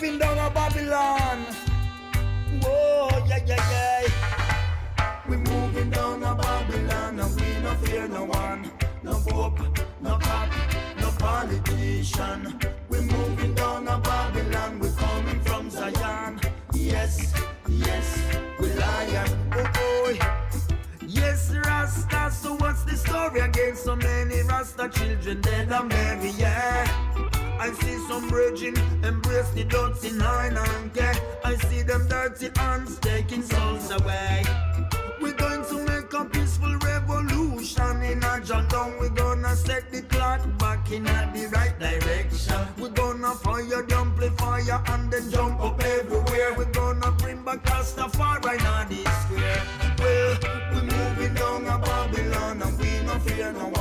moving down a Babylon. Whoa, yeah, yeah, yeah. We moving down a Babylon and we no fear no one. No pope, no cop, no politician. We moving down a Babylon. We coming from Zion. Yes, yes, we lion. Oh boy. Yes, Rasta, so what's the story again? So many Rasta children dead and buried, yeah. I see some virgin embrace the dirty nine and care. I see them dirty hands taking souls away. We're going to make a peaceful revolution in a down. We're gonna set the clock back in the right direction. We're gonna fire jump the amplifier and then jump up everywhere. We're gonna bring back Rastafari in this square. Well, we're moving down a Babylon and we no fear no one.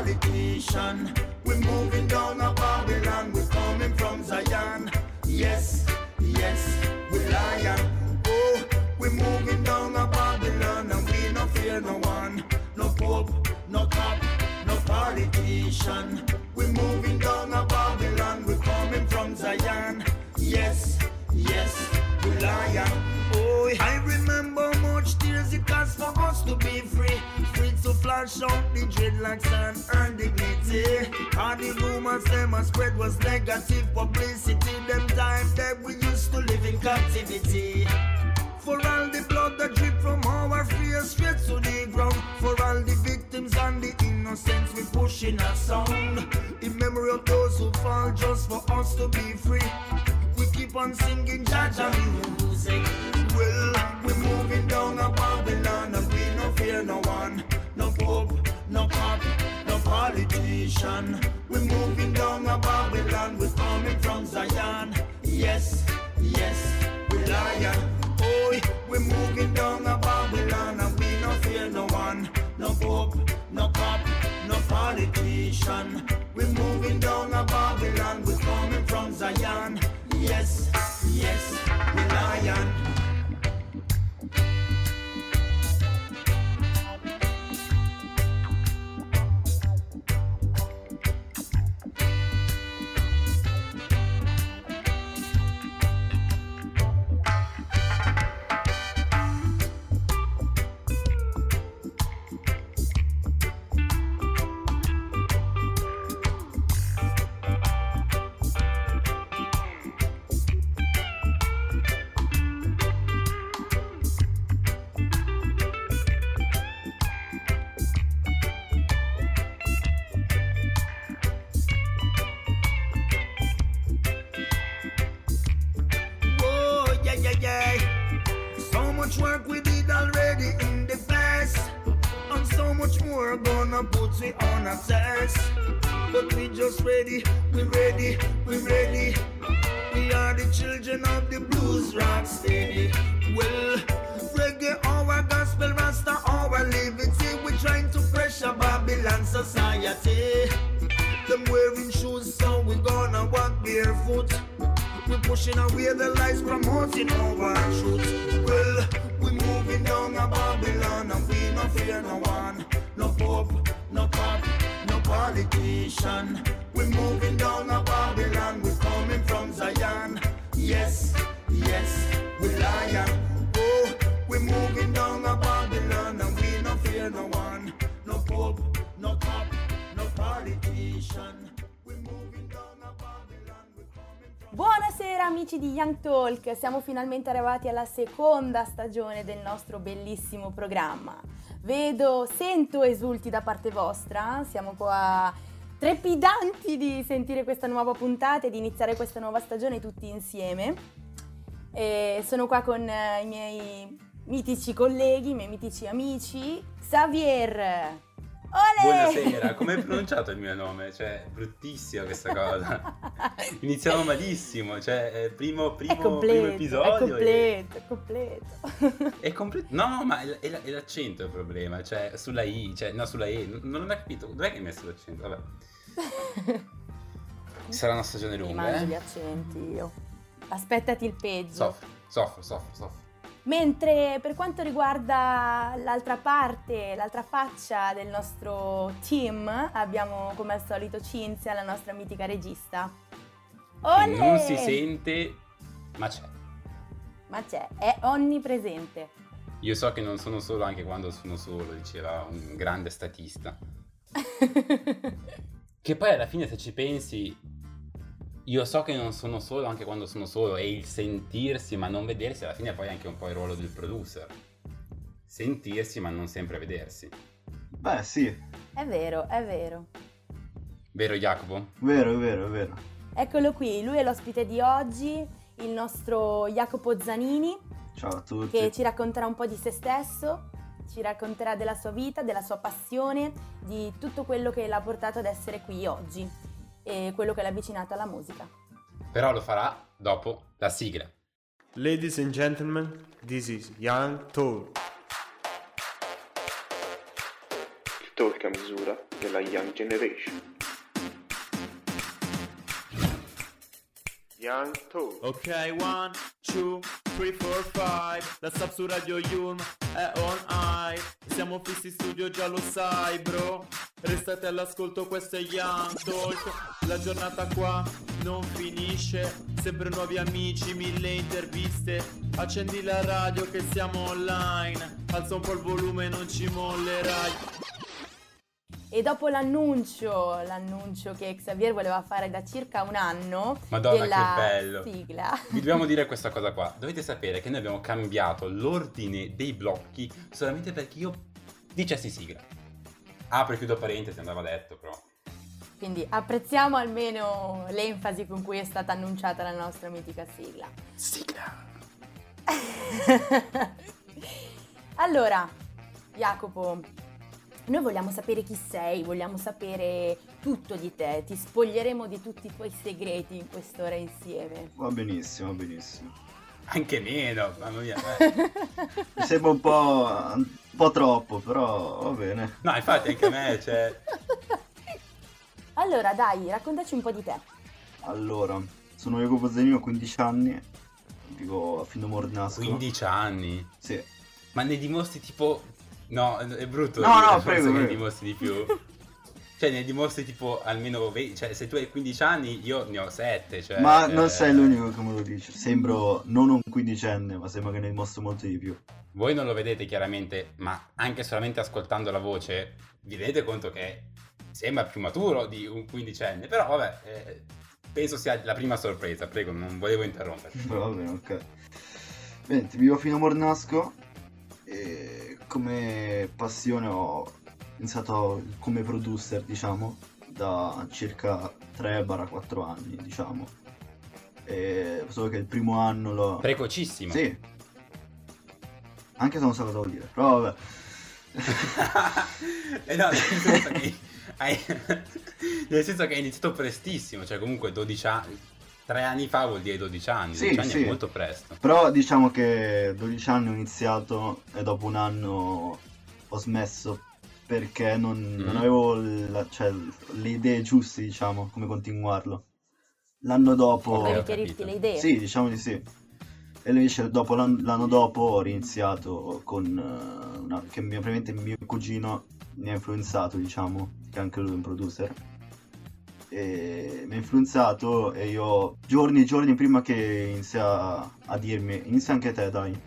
Politician. We're moving down a Babylon. We're coming from Zion. Yes, yes, we're lion. Oh, we're moving down a Babylon and we no fear no one. No pope, no cop, no politician. We're moving down a Babylon. We're coming from Zion. Yes, yes, we're lion. Oh, I remember much tears it cost for us to be free. To flash out the dreadlocks and earn dignity. All the rumors them a spread was negative publicity. Them time that we used to live in captivity. For all the blood that drip from our fears straight to the ground. For all the victims and the innocents, we pushing a sound. In memory of those who fall just for us to be free. We keep on singing Jaja politician. We're moving down a Babylon, we're coming from Zion. Yes, yes, we're lion. Boy, we're moving down a Babylon and we no fear no one. No pope, no cop, no politician. We're moving down a Babylon, we're coming from Zion. Yes, yes, we're lion. Fear no one. No pope, no cop, no politician. We're moving down a Babylon, we're coming from Zion. Yes, yes, we're lion. Oh, we're moving down a Babylon and we no fear no one. No pope, no cop, no politician. Buonasera amici di Young Talk, siamo finalmente arrivati alla seconda stagione del nostro bellissimo programma. Vedo, sento esulti da parte vostra, siamo qua trepidanti di sentire questa nuova puntata e di iniziare questa nuova stagione tutti insieme. E sono qua con eh, i miei mitici colleghi, i miei mitici amici, Xavier. Ole! Buonasera, come hai pronunciato il mio nome? Cioè, bruttissima questa cosa. Iniziamo malissimo, cioè, primo, primo, è completo, primo episodio. è completo, è completo. È completo. No, ma è, l- è l'accento il problema, cioè, sulla I, cioè, no, sulla E, non, non ho mai capito. Dov'è che hai messo l'accento? Vabbè. Sarà una stagione Mi lunga, mangio gli eh? accenti io. Aspettati il peggio. Soffro, soffro, soffro, soffro. Mentre per quanto riguarda l'altra parte, l'altra faccia del nostro team, abbiamo come al solito Cinzia, la nostra mitica regista. Che non si sente, ma c'è. Ma c'è, è onnipresente. Io so che non sono solo anche quando sono solo, diceva un grande statista. che poi alla fine se ci pensi, io so che non sono solo anche quando sono solo e il sentirsi ma non vedersi alla fine è poi anche un po' il ruolo del producer. Sentirsi ma non sempre vedersi. Beh, sì. È vero, è vero. Vero Jacopo? Vero, è vero, è vero. Eccolo qui, lui è l'ospite di oggi, il nostro Jacopo Zanini, Ciao a tutti. che ci racconterà un po' di se stesso, ci racconterà della sua vita, della sua passione, di tutto quello che l'ha portato ad essere qui oggi e quello che l'ha avvicinato alla musica. Però lo farà dopo la sigla. Ladies and gentlemen, this is Young Talk. il talk a misura della Young Generation. Young Talk. Ok, one, two, three, four, five. La sub su Radio Yulm è on high. Siamo fissi in studio, già lo sai, bro. Restate all'ascolto, questo è Young Talk. La giornata qua non finisce. Sempre nuovi amici, mille interviste. Accendi la radio che siamo online. Alza un po' il volume, non ci mollerai. E dopo l'annuncio, l'annuncio che Xavier voleva fare da circa un anno Madonna, della che bello. sigla. Vi dobbiamo dire questa cosa qua. Dovete sapere che noi abbiamo cambiato l'ordine dei blocchi solamente perché io dicessi sigla. Apro e chiudo parentesi, andava detto però. Quindi apprezziamo almeno l'enfasi con cui è stata annunciata la nostra mitica sigla. Sigla. allora, Jacopo, noi vogliamo sapere chi sei, vogliamo sapere tutto di te, ti spoglieremo di tutti i tuoi segreti in quest'ora insieme. Va benissimo, va benissimo. Anche meno, mamma mia. Mi sembra un po', un po' troppo, però va bene. No, infatti anche a me, cioè... Allora, dai, raccontaci un po' di te. Allora, sono Jacopo Zanino, ho 15 anni, vivo a Mornasco. 15 anni. Sì. Ma ne dimostri tipo... No, è brutto. No, dire, no, prego, che ne prego. dimostri di più. Cioè, ne dimostri tipo almeno 20... Cioè, se tu hai 15 anni, io ne ho 7, cioè... Ma eh, non sei l'unico che me lo dice. Sembro non un quindicenne, ma sembra che ne dimostro molto di più. Voi non lo vedete chiaramente, ma anche solamente ascoltando la voce, vi rendete conto che sembra più maturo di un quindicenne. Però, vabbè, eh, penso sia la prima sorpresa. Prego, non volevo interromperti. Va bene, ok. Bene, vivo a Fino Mornasco e come passione ho iniziato come producer, diciamo, da circa 3-4 anni, diciamo. E solo che il primo anno l'ho... Precocissimo. Sì. Anche se non so cosa vuol dire, però vabbè. Eh no, nel senso che hai, nel senso che hai iniziato prestissimo, cioè comunque 12 anni, 3 anni fa vuol dire 12 anni, Sì, 12 anni sì. è molto presto. Però diciamo che 12 anni ho iniziato e dopo un anno ho smesso perché non, non Mm. avevo la- cioè, le idee giuste, diciamo, come continuarlo. L'anno dopo... Volevi ho chiarirti capito. le idee? Sì, diciamo di sì. E invece dopo l'an- l'anno dopo ho riniziato con eh, una, che mio, probabilmente mio cugino mi ha influenzato, diciamo, che anche lui è un producer. E mi ha influenzato e io giorni e giorni prima che inizia a dirmi, inizia anche te dai,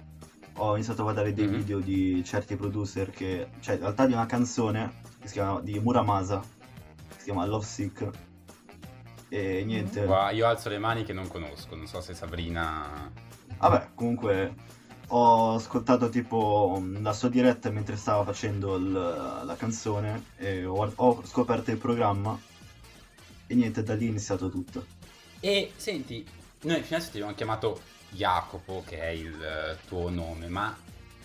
ho iniziato a guardare dei Mhm. video di certi producer che, cioè in realtà di una canzone che si chiama, di Muramasa, che si chiama Love Sick. E niente. Qua io alzo le mani che non conosco, non so se Sabrina... Vabbè, comunque ho ascoltato tipo la sua diretta mentre stava facendo il- la canzone e ho, ho scoperto il programma e niente, da lì è iniziato tutto. E senti, noi fino adesso ti abbiamo chiamato Jacopo, che è il eh, tuo nome, ma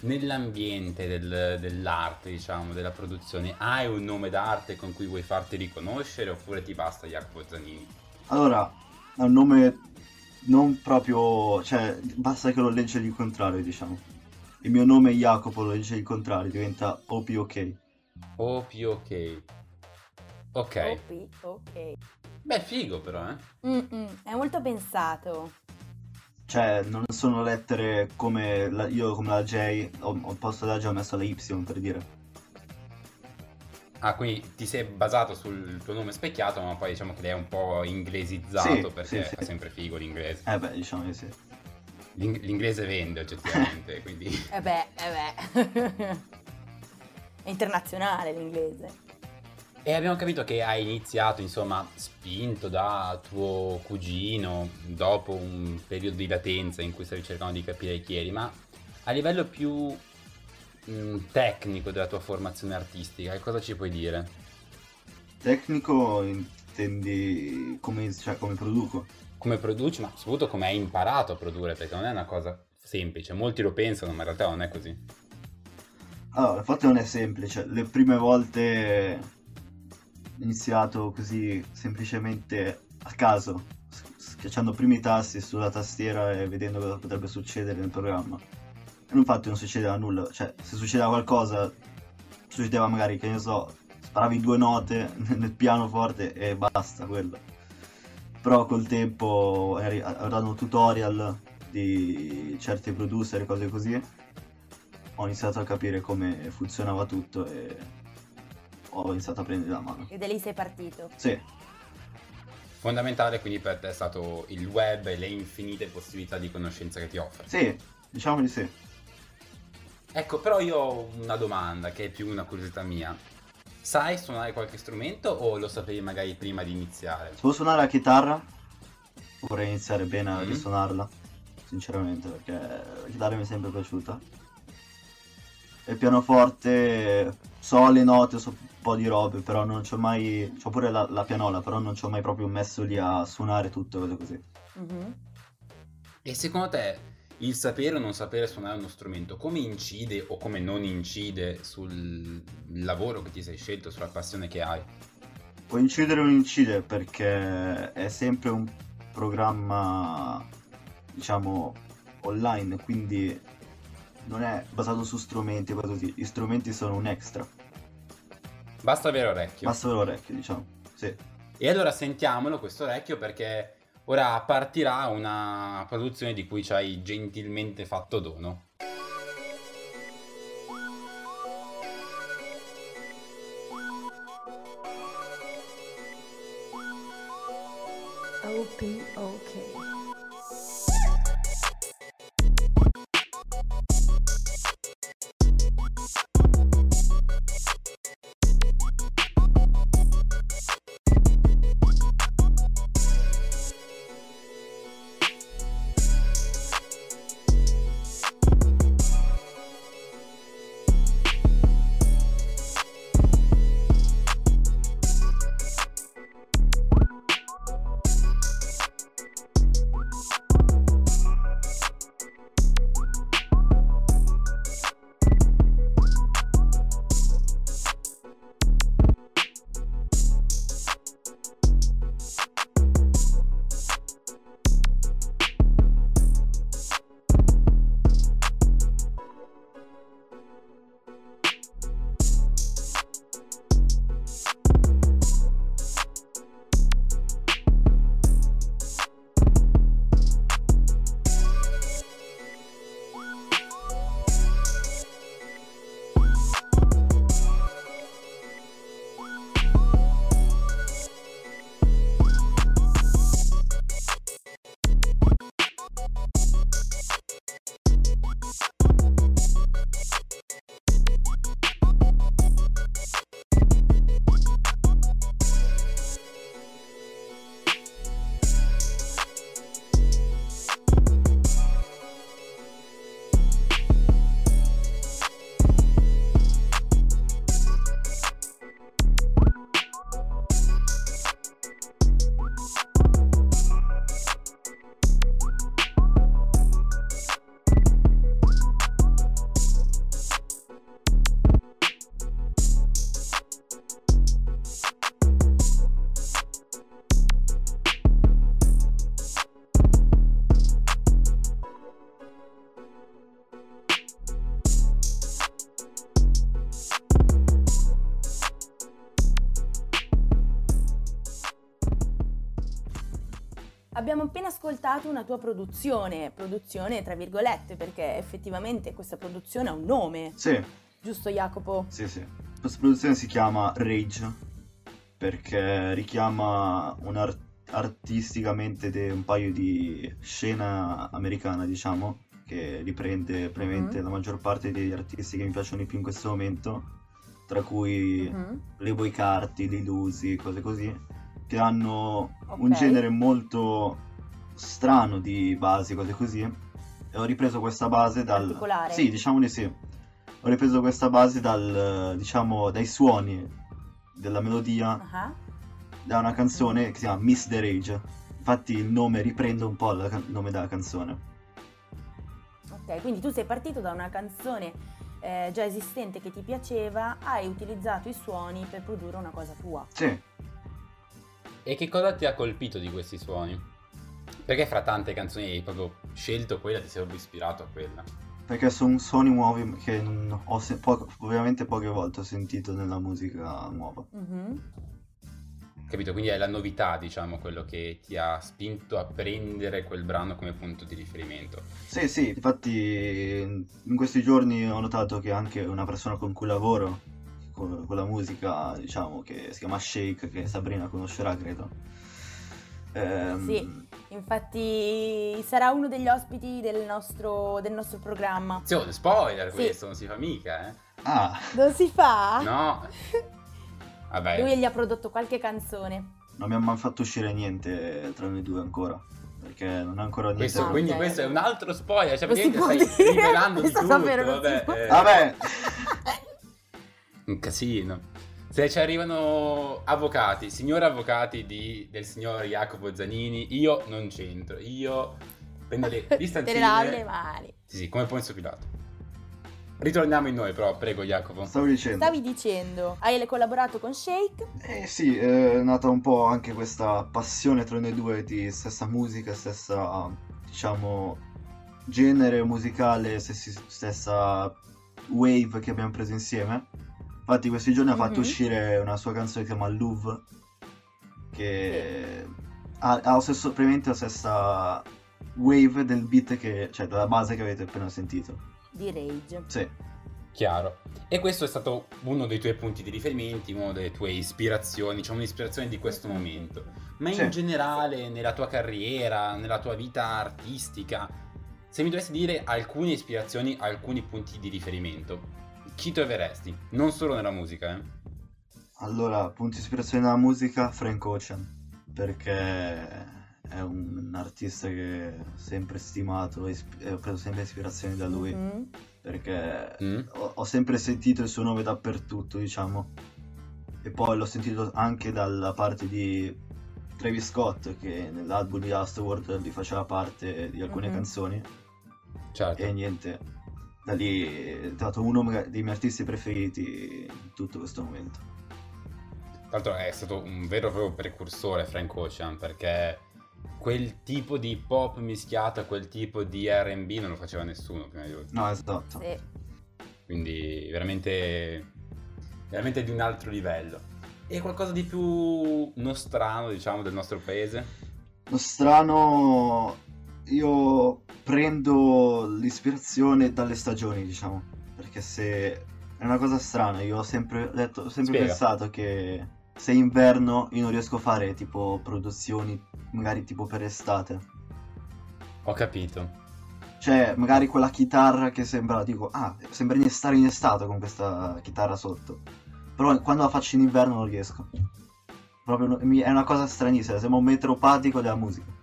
nell'ambiente del- dell'arte, diciamo, della produzione, hai un nome d'arte con cui vuoi farti riconoscere oppure ti basta Jacopo Zanini? Allora, è un nome non proprio, cioè basta che lo legge il contrario, diciamo. Il mio nome è Jacopo, lo legge il contrario, diventa OPOK. OPOK. Ok. Ok, ok. Beh, figo però, eh. Mm-mm, è molto pensato. Cioè, non sono lettere come la- io come la J, ho, ho posto la J ho messo la Y per dire. Ah, quindi ti sei basato sul tuo nome specchiato, ma poi diciamo che l'hai un po' inglesizzato Sì, perché sì, sì. fa sempre figo l'inglese. Eh beh, diciamo di sì. L'ing- l'inglese vende oggettivamente, quindi... Eh beh, eh beh. È internazionale l'inglese. E abbiamo capito che hai iniziato, insomma, spinto da tuo cugino dopo un periodo di latenza in cui stavi cercando di capire chi eri, ma a livello più mh, tecnico della tua formazione artistica, che cosa ci puoi dire? Tecnico intendi come, cioè, come produco? Come produci, ma soprattutto come hai imparato a produrre, perché non è una cosa semplice, molti lo pensano, ma in realtà non è così. Allora, il fatto non è semplice. Le prime volte iniziato così semplicemente a caso, schiacciando primi i tasti sulla tastiera e vedendo cosa potrebbe succedere nel programma. E infatti non succedeva nulla, cioè se succedeva qualcosa, succedeva magari che ne so, sparavi due note nel pianoforte e basta quello. Però col tempo, guardando tutorial di certi producer e cose così, ho iniziato a capire come funzionava tutto e ho iniziato a prendere la mano. E da lì sei partito. Sì, Fondamentale quindi per te è stato il web e le infinite possibilità di conoscenza che ti offre. sì, diciamo di sì. Ecco, però io ho una domanda che è più una curiosità mia. Sai suonare qualche strumento o lo sapevi magari prima di iniziare? Se posso suonare la chitarra, vorrei iniziare bene a Mm. risuonarla, sinceramente, perché la chitarra mi è sempre piaciuta. Il pianoforte, so le note, so un po' di robe, però non c'ho mai... C'ho pure la, la pianola, però non ci ho mai proprio messo lì a suonare tutto, cose così. Mhm. E secondo te il sapere o non sapere suonare uno strumento come incide o come non incide sul lavoro che ti sei scelto, sulla passione che hai? Può incidere o non incide perché è sempre un programma, diciamo, online, quindi non è basato su strumenti, così. Gli strumenti sono un extra. Basta avere orecchio. Basta l'orecchio, diciamo. Sì. E allora sentiamolo questo orecchio perché ora partirà una produzione di cui ci hai gentilmente fatto dono. O-P-O-K. Abbiamo appena ascoltato una tua produzione, produzione tra virgolette, perché effettivamente questa produzione ha un nome, Sì, giusto Jacopo? sì, sì. Questa produzione si chiama Rage perché richiama un ar- artisticamente de- un paio di scena americana, diciamo, che riprende probabilmente Mhm. la maggior parte degli artisti che mi piacciono di più in questo momento, tra cui Mhm. Playboy Carti, Lil Uzi, cose così, che hanno un Ok. genere molto strano di basi, cose così. E ho ripreso questa base dal... Particolare. Sì, diciamo di sì. Ho ripreso questa base dal, diciamo, dai suoni della melodia Ah, da una canzone che si chiama Miss the Rage. Infatti il nome riprende un po' il nome della canzone. Ok, quindi tu sei partito da una canzone eh, già esistente che ti piaceva, hai utilizzato i suoni per produrre una cosa tua. Sì, E che cosa ti ha colpito di questi suoni? Perché fra tante canzoni hai proprio scelto quella, ti sei proprio ispirato a quella? perché sono suoni nuovi che non ho se- po- ovviamente poche volte ho sentito nella musica nuova. Mhm. Capito? Quindi è la novità, diciamo, quello che ti ha spinto a prendere quel brano come punto di riferimento. Sì, sì, infatti in questi giorni ho notato che anche una persona con cui lavoro con, con la musica, diciamo, che si chiama Shake, che Sabrina conoscerà, credo. Ehm, Sì. Infatti sarà uno degli ospiti del nostro, del nostro programma. Attenzione, spoiler Sì. questo, non si fa mica, eh? Ah, Non si fa? No. Vabbè, Lui gli ha prodotto qualche canzone. non abbiamo mai fatto uscire niente tra noi due ancora, perché non è ancora niente. questo, quindi questo è un altro spoiler, cioè praticamente stai dire. rivelando di tutto, vabbè. eh, Vabbè, Un casino. Se ci arrivano avvocati, signori avvocati di- del signor Jacopo Zanini, io non c'entro, io prendo le Te le distanzine. lavo le mani. Sì, sì, come Ponzio Pilato. Ritorniamo in noi, però, prego Jacopo. stavo dicendo. Stavi dicendo, hai collaborato con Shake? Eh sì, è nata un po' anche questa passione tra noi due di stessa musica, stessa, diciamo, genere musicale, stessa wave che abbiamo preso insieme. Infatti questi giorni ha fatto Mhm. uscire una sua canzone che si chiama Louvre, che ha, ha lo stesso, praticamente la stessa wave del beat che, cioè della base che avete appena sentito. Di Rage. Sì, Chiaro. E questo è stato uno dei tuoi punti di riferimento, una delle tue ispirazioni, diciamo un'ispirazione di questo Mhm. momento. Ma in Sì. generale, nella tua carriera, nella tua vita artistica, se mi dovessi dire alcune ispirazioni, alcuni punti di riferimento, chi troveresti? Non solo nella musica, eh? Allora, punto di ispirazione della musica, Frank Ocean, perché è un artista che ho sempre stimato e isp- e ho preso sempre ispirazione da lui, Mhm. perché Mm? ho, ho sempre sentito il suo nome dappertutto, diciamo, e poi l'ho sentito anche dalla parte di Travis Scott, che nell'album di Astworld gli faceva parte di alcune Mhm. canzoni, Certo. e niente, da lì è diventato uno dei miei artisti preferiti in tutto questo momento. Tra l'altro è stato un vero e proprio precursore Frank Ocean perché quel tipo di pop mischiato a quel tipo di R&B non lo faceva nessuno prima di lui. No, esatto. Sì. Quindi veramente veramente di un altro livello. E qualcosa di più nostrano, diciamo, del nostro paese? Lo strano, io prendo l'ispirazione dalle stagioni, diciamo, perché se è una cosa strana, io ho sempre detto, ho sempre pensato che se è inverno io non riesco a fare tipo produzioni magari tipo per estate. Ho capito. Cioè, magari quella chitarra che sembra, dico, ah, sembra di stare in estate con questa chitarra sotto. Però quando la faccio in inverno non riesco. Proprio è una cosa stranissima, sembra un metropatico della musica.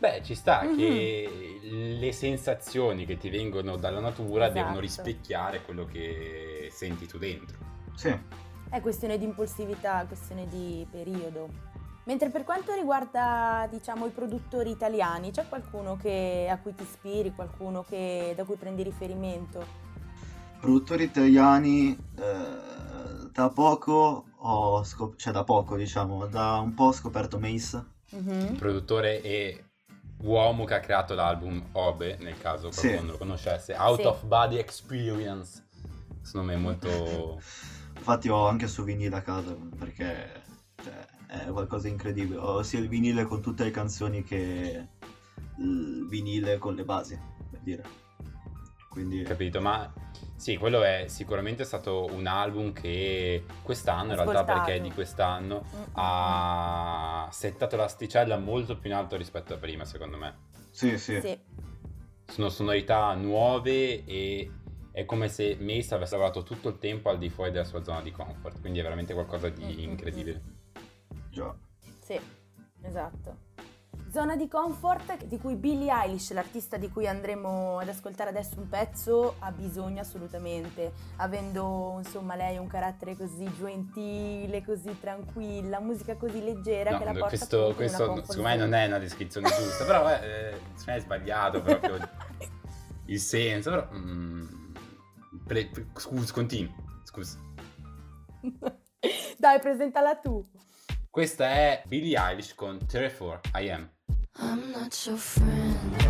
Beh, ci sta Mhm. che le sensazioni che ti vengono dalla natura Esatto. devono rispecchiare quello che senti tu dentro. Sì. È questione di impulsività, questione di periodo. Mentre per quanto riguarda, diciamo, i produttori italiani, c'è qualcuno che- a cui ti ispiri, qualcuno che- da cui prendi riferimento? Produttori italiani, eh, da poco ho scop- cioè da poco diciamo, da un po' ho scoperto Mace. Mhm. Produttore e uomo che ha creato l'album Obe, nel caso Sì. qualcuno non lo conoscesse, Out Sì. of Body Experience. Secondo me è molto... Infatti ho anche su vinile a casa perché cioè, è è qualcosa di incredibile. Ho sia il vinile con tutte le canzoni che il vinile con le basi, per dire. Quindi Capito, ma sì, quello è sicuramente stato un album che quest'anno, in realtà perché è di quest'anno, Mm, mm, ha settato l'asticella molto più in alto rispetto a prima, secondo me. sì, sì. mm. Sì. Sono sonorità nuove e è come se Mace avesse lavorato tutto il tempo al di fuori della sua zona di comfort, quindi è veramente qualcosa Mm, mm, di incredibile. Già. Sì, esatto. Zona di comfort di cui Billie Eilish, l'artista di cui andremo ad ascoltare adesso un pezzo, ha bisogno assolutamente, avendo insomma lei un carattere così gentile, così tranquilla, musica così leggera No, che la porta questo, questo secondo me non è una descrizione giusta, però eh, è sbagliato proprio il senso, però... mm, pre- pre- scusa, continui, scusa. Dai, presentala tu. Questa è Billie Eilish con 34 I Am. I'm not your friend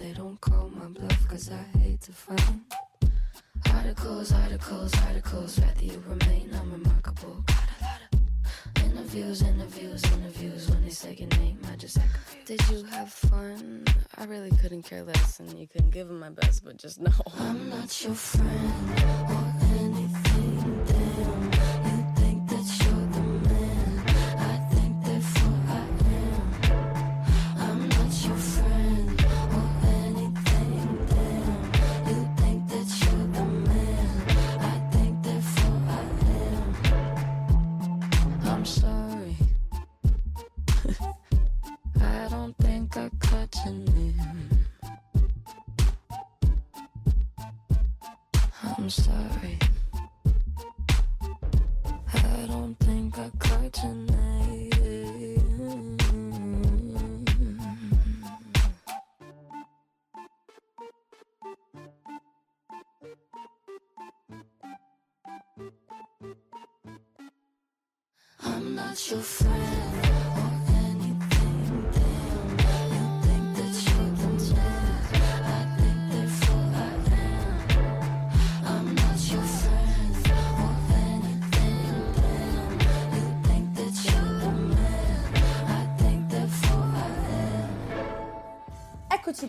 They don't call my bluff, cause I hate to find articles, articles, articles. Rather you remain unremarkable. Got a lot of interviews, interviews, interviews. When they say your name, I just act confused. Did you have fun? I really couldn't care less, and you couldn't give it my best, but just know I'm not your friend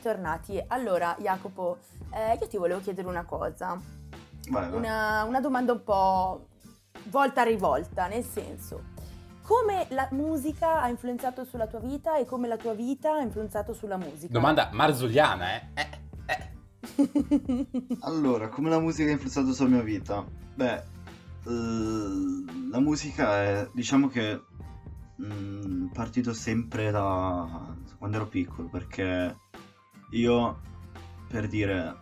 am. Eccoci tornati. Allora, Jacopo, eh, io ti volevo chiedere una cosa. Vai, vai. Una, una domanda un po' volta a rivolta, nel senso, come la musica ha influenzato sulla tua vita e come la tua vita ha influenzato sulla musica? Domanda marzulliana, eh? Eh, eh. Allora, come la musica ha influenzato sulla mia vita? Beh, eh, la musica è, diciamo che mm, partito sempre da quando ero piccolo, perché io, per dire,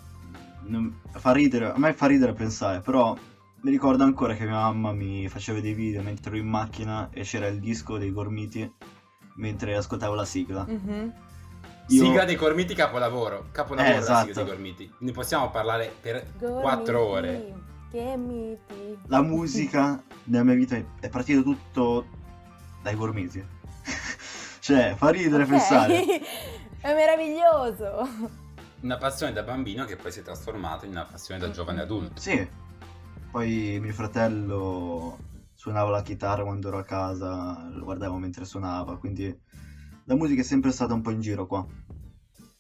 non- fa ridere, a me fa ridere pensare, però mi ricordo ancora che mia mamma mi faceva dei video mentre ero in macchina e c'era il disco dei Gormiti mentre ascoltavo la sigla. Mhm. Io- Sigla dei Gormiti capolavoro, capolavoro Eh, la sigla esatto. dei Gormiti. Ne possiamo parlare per Gormiti, 4 ore. Che miti. la musica nella mia vita è- partito tutto dai gormiti. cioè, fa ridere Ok, pensare. È meraviglioso. Una passione da bambino che poi si è trasformata in una passione da giovane adulto. Sì. Poi mio fratello suonava la chitarra quando ero a casa, lo guardavo mentre suonava, quindi la musica è sempre stata un po' in giro qua.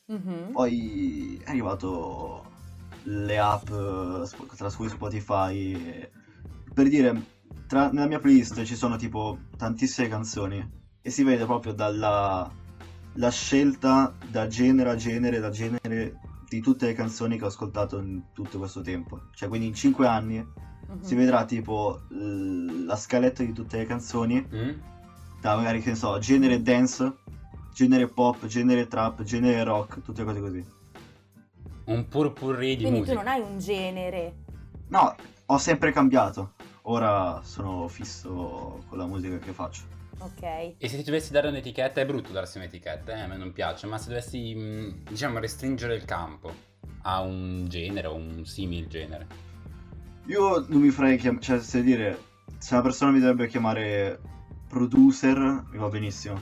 Mhm. Poi è arrivato le app, tra cui Spotify. Per dire, tra- nella mia playlist ci sono tipo tantissime canzoni e si vede proprio dalla la scelta da genere a genere, da genere di tutte le canzoni che ho ascoltato in tutto questo tempo. Cioè, quindi in 5 anni Mhm. si vedrà tipo l- la scaletta di tutte le canzoni Mm? da magari che ne so, genere dance, genere pop, genere trap, genere rock, tutte cose così. Un purpurri di Quindi musica. tu non hai un genere. No, ho sempre cambiato. Ora sono fisso con la musica che faccio. Ok. E se ti dovessi dare un'etichetta, è brutto darsi un'etichetta, eh, a me non piace, ma se dovessi, mh, diciamo, restringere il campo a un genere o un simil genere. Io non mi farei chiamare, cioè se dire, se una persona mi dovrebbe chiamare producer, mi va benissimo.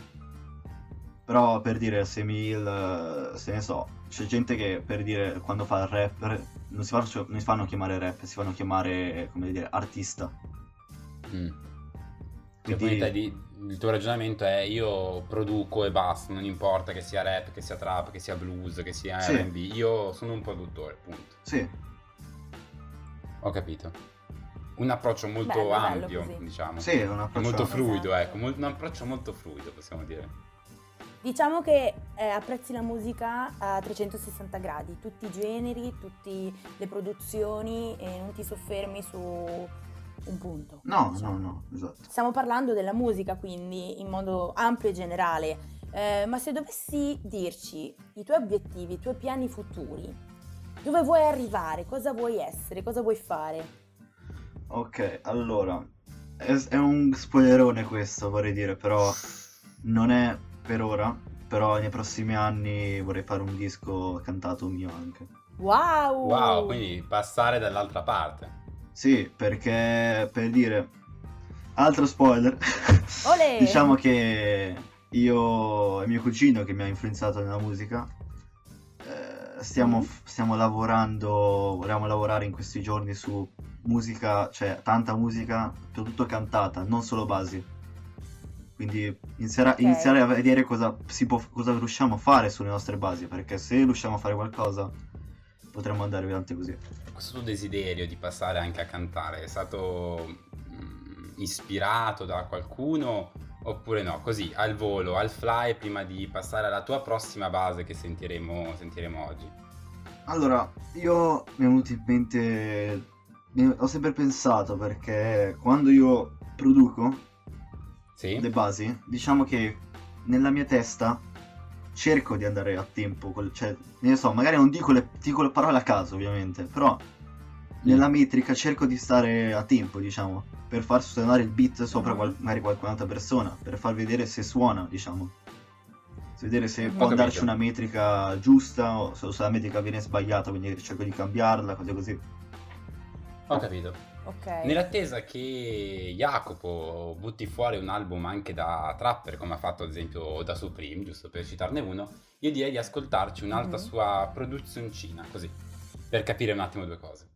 Però per dire se mi, il- se ne so, c'è gente che per dire quando fa il rapper non si, fanno, non si fanno chiamare rap, si fanno chiamare, come dire, artista. Mm. Cioè, Quindi- te di- il tuo ragionamento è io produco e basta, non importa che sia rap, che sia trap, che sia blues, che sia Sì. R&B, io sono un produttore, punto. Sì, Ho capito. Un approccio molto Bello, bello ampio, così. diciamo. sì, un approccio molto fluido, Esatto. ecco, un approccio molto fluido, possiamo dire. Diciamo che eh, apprezzi la musica a 360 gradi, tutti i generi, tutte le produzioni e non ti soffermi su un punto. No, diciamo. no, no, esatto. Stiamo parlando della musica quindi in modo ampio e generale, Eh, ma se dovessi dirci i tuoi obiettivi, i tuoi piani futuri, dove vuoi arrivare, cosa vuoi essere, cosa vuoi fare? Ok, allora, è, è un spoilerone questo, vorrei dire, però non è per ora, però nei prossimi anni vorrei fare un disco cantato mio anche. Wow! Wow, quindi passare dall'altra parte. Sì, perché per dire, altro spoiler, diciamo che io e mio cugino che mi ha influenzato nella musica, eh, stiamo, Mm. stiamo lavorando, vogliamo lavorare in questi giorni su musica, cioè tanta musica, soprattutto cantata, non solo basi. Quindi iniziare, Ok. iniziare a vedere cosa, si può, cosa riusciamo a fare sulle nostre basi, perché se riusciamo a fare qualcosa potremmo andare avanti così. Questo tuo desiderio di passare anche a cantare è stato mm, ispirato da qualcuno oppure no? Così, al volo, al fly, prima di passare alla tua prossima base che sentiremo, sentiremo oggi. Allora, io mi è venuto in mente, ho sempre pensato perché quando io produco Sì? le basi, diciamo che nella mia testa cerco di andare a tempo, cioè, ne so, magari non dico le, dico le parole a caso ovviamente, però nella metrica cerco di stare a tempo, diciamo, per far suonare il beat sopra qual- magari qualcun'altra persona, per far vedere se suona, diciamo. Vedere se può capito. una metrica giusta o se la metrica viene sbagliata, quindi cerco di cambiarla, cose così. Ho capito. Ok. Nell'attesa che Jacopo butti fuori un album anche da trapper, come ha fatto ad esempio da Supreme, giusto per citarne uno, io direi di ascoltarci un'altra Mhm. sua produzioncina, così, per capire un attimo due cose.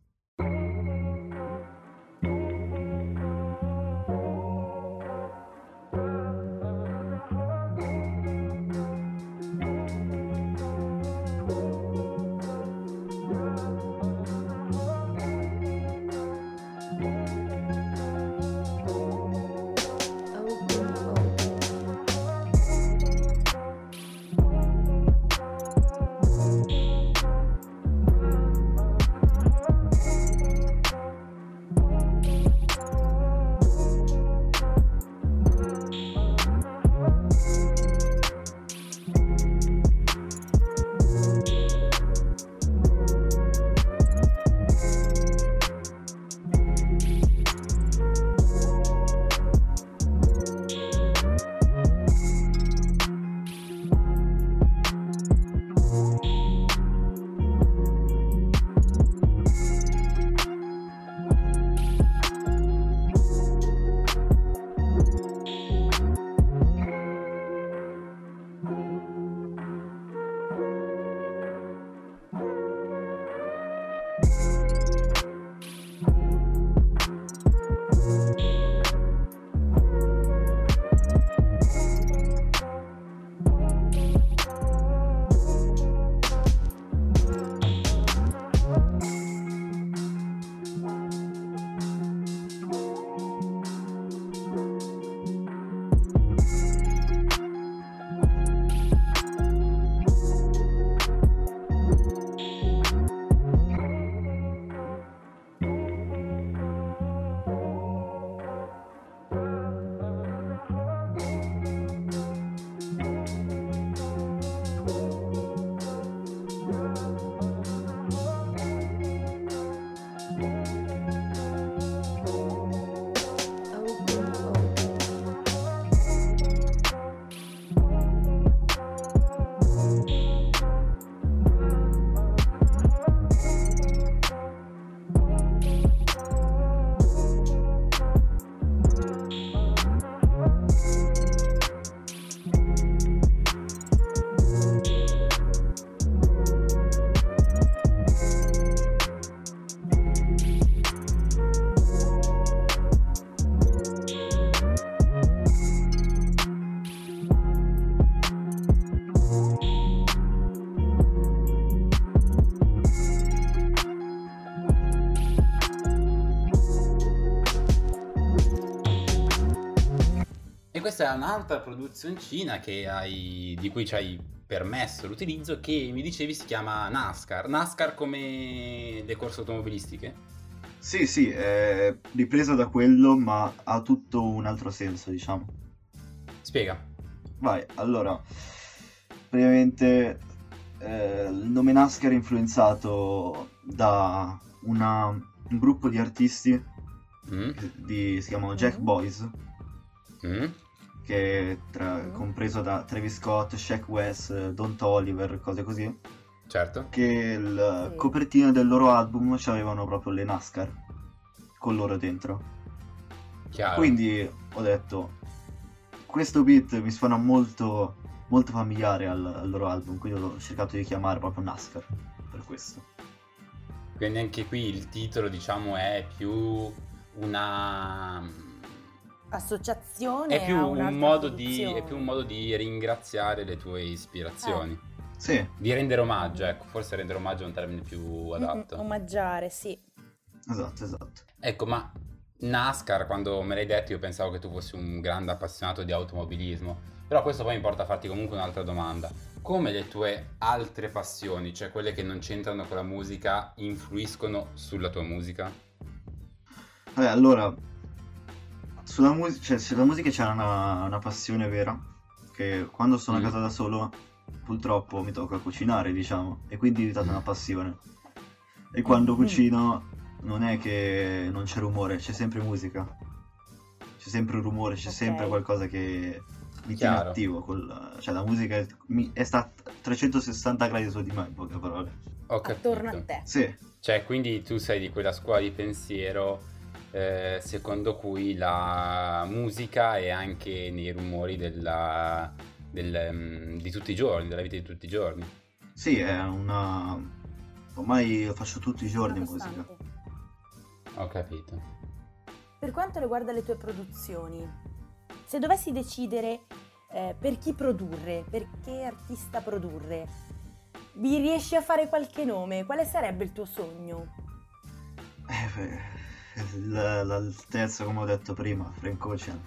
Questa è un'altra produzioncina che hai, di cui ci hai permesso l'utilizzo che mi dicevi si chiama NASCAR. NASCAR come le corse automobilistiche? Sì, sì, è ripresa da quello, ma ha tutto un altro senso, diciamo. Spiega. Vai, allora, praticamente eh, il nome NASCAR è influenzato da una- un gruppo di artisti Mm? che- di- si chiamano Jack. Boys, Mm? Che è tra- compreso da Travis Scott, Shaq West, Don Toliver, cose così, Certo. che la Sì. copertina del loro album c'avevano proprio le NASCAR con loro dentro. Chiaro. Quindi ho detto, questo beat mi suona molto, molto familiare al, al loro album, quindi ho cercato di chiamare proprio NASCAR per questo. Quindi anche qui il titolo, diciamo, è più una... Associazione È più, a un modo di, è più un modo di ringraziare le tue ispirazioni. Sì, Di rendere omaggio, ecco, forse rendere omaggio è un termine più adatto. omaggiare, sì. esatto, esatto. Ecco, ma NASCAR, quando me l'hai detto, io pensavo che tu fossi un grande appassionato di automobilismo. Però questo poi mi porta a farti comunque un'altra domanda. Come le tue altre passioni, cioè quelle che non c'entrano con la musica, influiscono sulla tua musica? Vabbè, allora, sulla, musica cioè, sulla musica c'è una, una passione vera, che quando sono Mm. a casa da solo, purtroppo mi tocca cucinare, diciamo, e quindi è diventata una passione. E quando Mm. cucino non è che non c'è rumore, c'è sempre musica. C'è sempre un rumore, c'è Ok. sempre qualcosa che mi tiene Chiaro. attivo. col- cioè la musica è, è stata 360 gradi su di me, in poche parole. Ho capito. Attorno a te. Sì, Cioè, quindi tu sei di quella scuola di pensiero eh, secondo cui la musica è anche nei rumori della- del, mm, di tutti i giorni, della vita di tutti i giorni. sì, è una... Ormai lo faccio tutti i giorni musica. Ho capito. Per quanto riguarda le tue produzioni, se dovessi decidere eh, per chi produrre, per che artista produrre, vi riesci a fare qualche nome? Quale sarebbe il tuo sogno? Eh, beh, il, la- il terzo, come ho detto prima, Frank Ocean.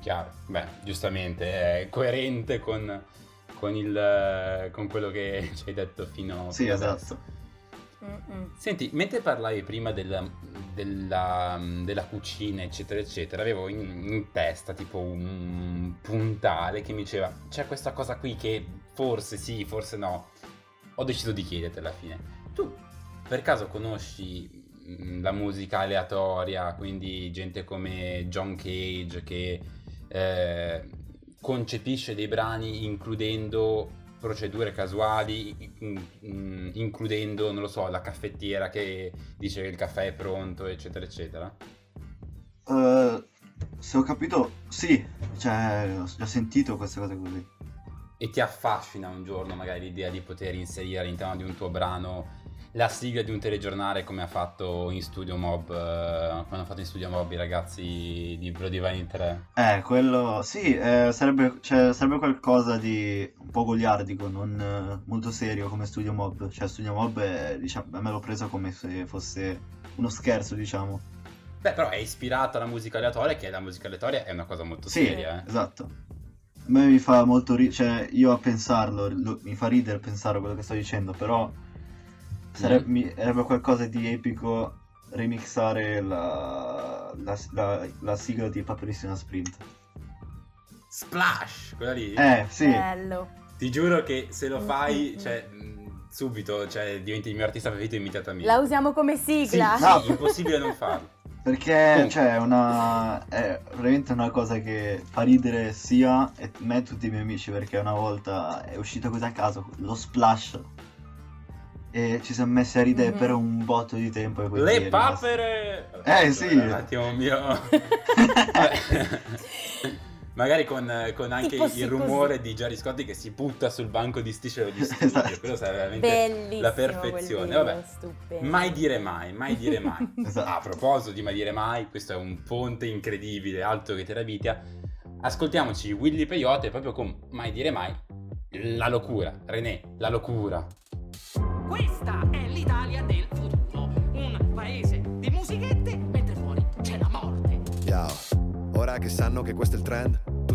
Chiaro. Beh, giustamente, è coerente con, con il, con quello che ci hai detto fino, Sì, fino adesso. esatto. Mm-mm. Senti, mentre parlavi prima della, della- della cucina, eccetera, eccetera, avevo in, in testa tipo un puntale che mi diceva c'è questa cosa qui che forse sì, forse no. Ho deciso di chiederti alla fine. Tu per caso conosci la musica aleatoria, quindi gente come John Cage che eh, concepisce dei brani includendo procedure casuali, in- in- includendo, non lo so, la caffettiera che dice che il caffè è pronto, eccetera, eccetera. Eh, se ho capito, sì, cioè, ho già sentito queste cose così. E ti affascina un giorno magari l'idea di poter inserire all'interno di un tuo brano la sigla di un telegiornale come ha fatto in Studio Mob, eh, come hanno fatto in Studio Mob i ragazzi di Bloody Vine 3. Eh, quello, sì, eh, sarebbe, cioè, sarebbe qualcosa di un po' goliardico, non eh, molto serio come Studio Mob. Cioè, Studio Mob, è, diciamo, me l'ho preso come se fosse uno scherzo, diciamo. Beh, però è ispirato alla musica aleatoria, che la musica aleatoria è una cosa molto Sì, seria, eh. esatto. A me mi fa molto ridere, cioè io a pensarlo, lo- mi fa ridere pensare a quello che sto dicendo, però sare- Mm. sarebbe qualcosa di epico remixare la, la, la- la sigla di Paperissima Sprint. Splash! Quella lì? Eh, sì, Bello. Ti giuro che se lo fai, Mm, mm, cioè, mh, subito, cioè, diventi il mio artista preferito immediatamente. La usiamo come sigla. Sì, No. sì, impossibile non farlo. perché cioè, è una, è veramente una cosa che fa ridere sia e me e tutti i miei amici, perché una volta è uscito così a caso, lo splash, e ci siamo messi a ridere Mhm. per un botto di tempo. E Le papere! Eh, sì. Un attimo mio... Magari con, con anche Tipo sì, il rumore di Jerry Scotti che si butta sul banco di sticelo di studio. Esatto. Quello sarebbe veramente Bellissimo la quel perfezione. video, Vabbè, stupendo. mai dire mai, mai dire mai. Esatto. A proposito di mai dire mai, questo è un ponte incredibile, altro che Terabitia. Ascoltiamoci Willy Peyote proprio con mai dire mai. La locura, René, la locura. Questa è l'Italia del futuro. Un paese di musichette, mentre fuori c'è la morte. Ciao. Ora che sanno che questo è il trend,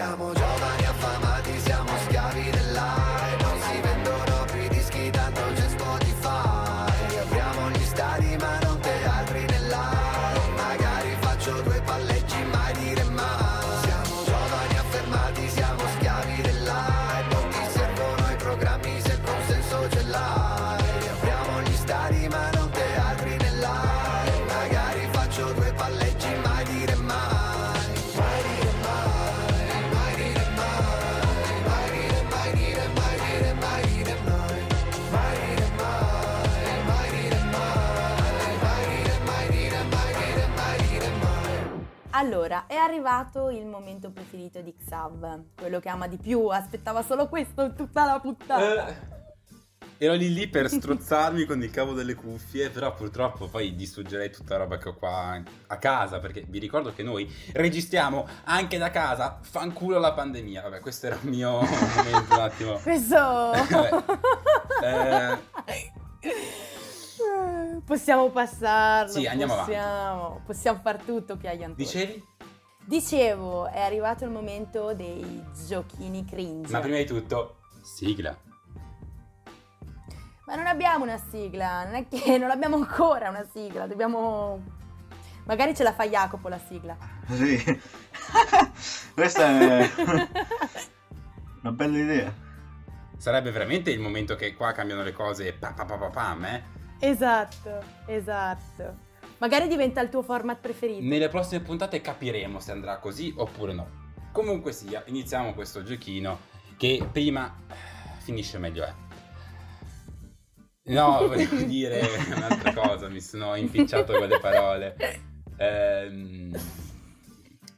llamo arrivato il momento preferito di Xav, quello che ama di più, aspettava solo questo in tutta la puntata. Eh, ero lì lì per strozzarmi con il cavo delle cuffie, però purtroppo poi distruggerei tutta la roba che ho qua a casa, perché vi ricordo che noi registriamo anche da casa, fanculo la pandemia. Vabbè, questo era il mio momento un attimo. Questo... Possiamo passarlo. Sì, andiamo avanti. possiamo, Possiamo far tutto, Piaglio Antonio. Dicevi? Dicevo, è arrivato il momento dei giochini cringe. Ma prima di tutto, sigla. Ma non abbiamo una sigla, non è che non abbiamo ancora una sigla, dobbiamo... Magari ce la fa Jacopo la sigla. Sì. Questa è una bella idea. Sarebbe veramente il momento che qua cambiano le cose pa pa pa pa pam, eh? Esatto, esatto. Magari diventa il tuo format preferito. Nelle prossime puntate capiremo se andrà così oppure no. Comunque sia, iniziamo questo giochino che prima eh, finisce meglio è. No, volevo dire un'altra cosa, mi sono impicciato con le parole. Ehm,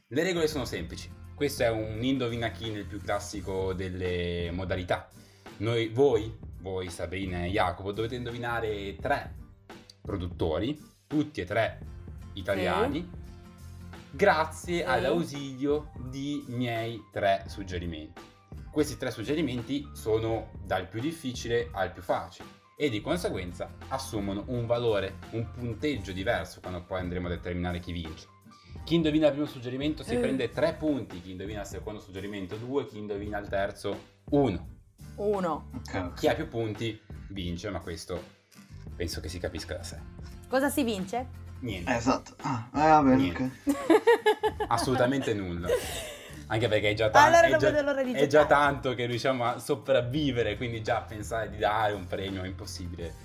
le regole sono semplici. Questo è un indovina chi nel più classico delle modalità. Noi, voi, voi Sabrina e Jacopo, dovete indovinare tre produttori, tutti e tre italiani, grazie Sì. all'ausilio di miei tre suggerimenti. Questi tre suggerimenti sono dal più difficile al più facile e di conseguenza assumono un valore, un punteggio diverso quando poi andremo a determinare chi vince. Chi indovina il primo suggerimento si Eh. prende 3 punti, chi indovina il secondo suggerimento 2, chi indovina il terzo 1. Uno. Ok, ok. Chi ha più punti vince, ma questo penso che si capisca da sé. Cosa si vince? Niente, Eh, esatto. Ah, eh, vabbè, Niente. ok. assolutamente nulla. Anche perché è già, ta- Allora è già- è già tanto che riusciamo a sopravvivere, quindi già pensare di dare un premio è impossibile.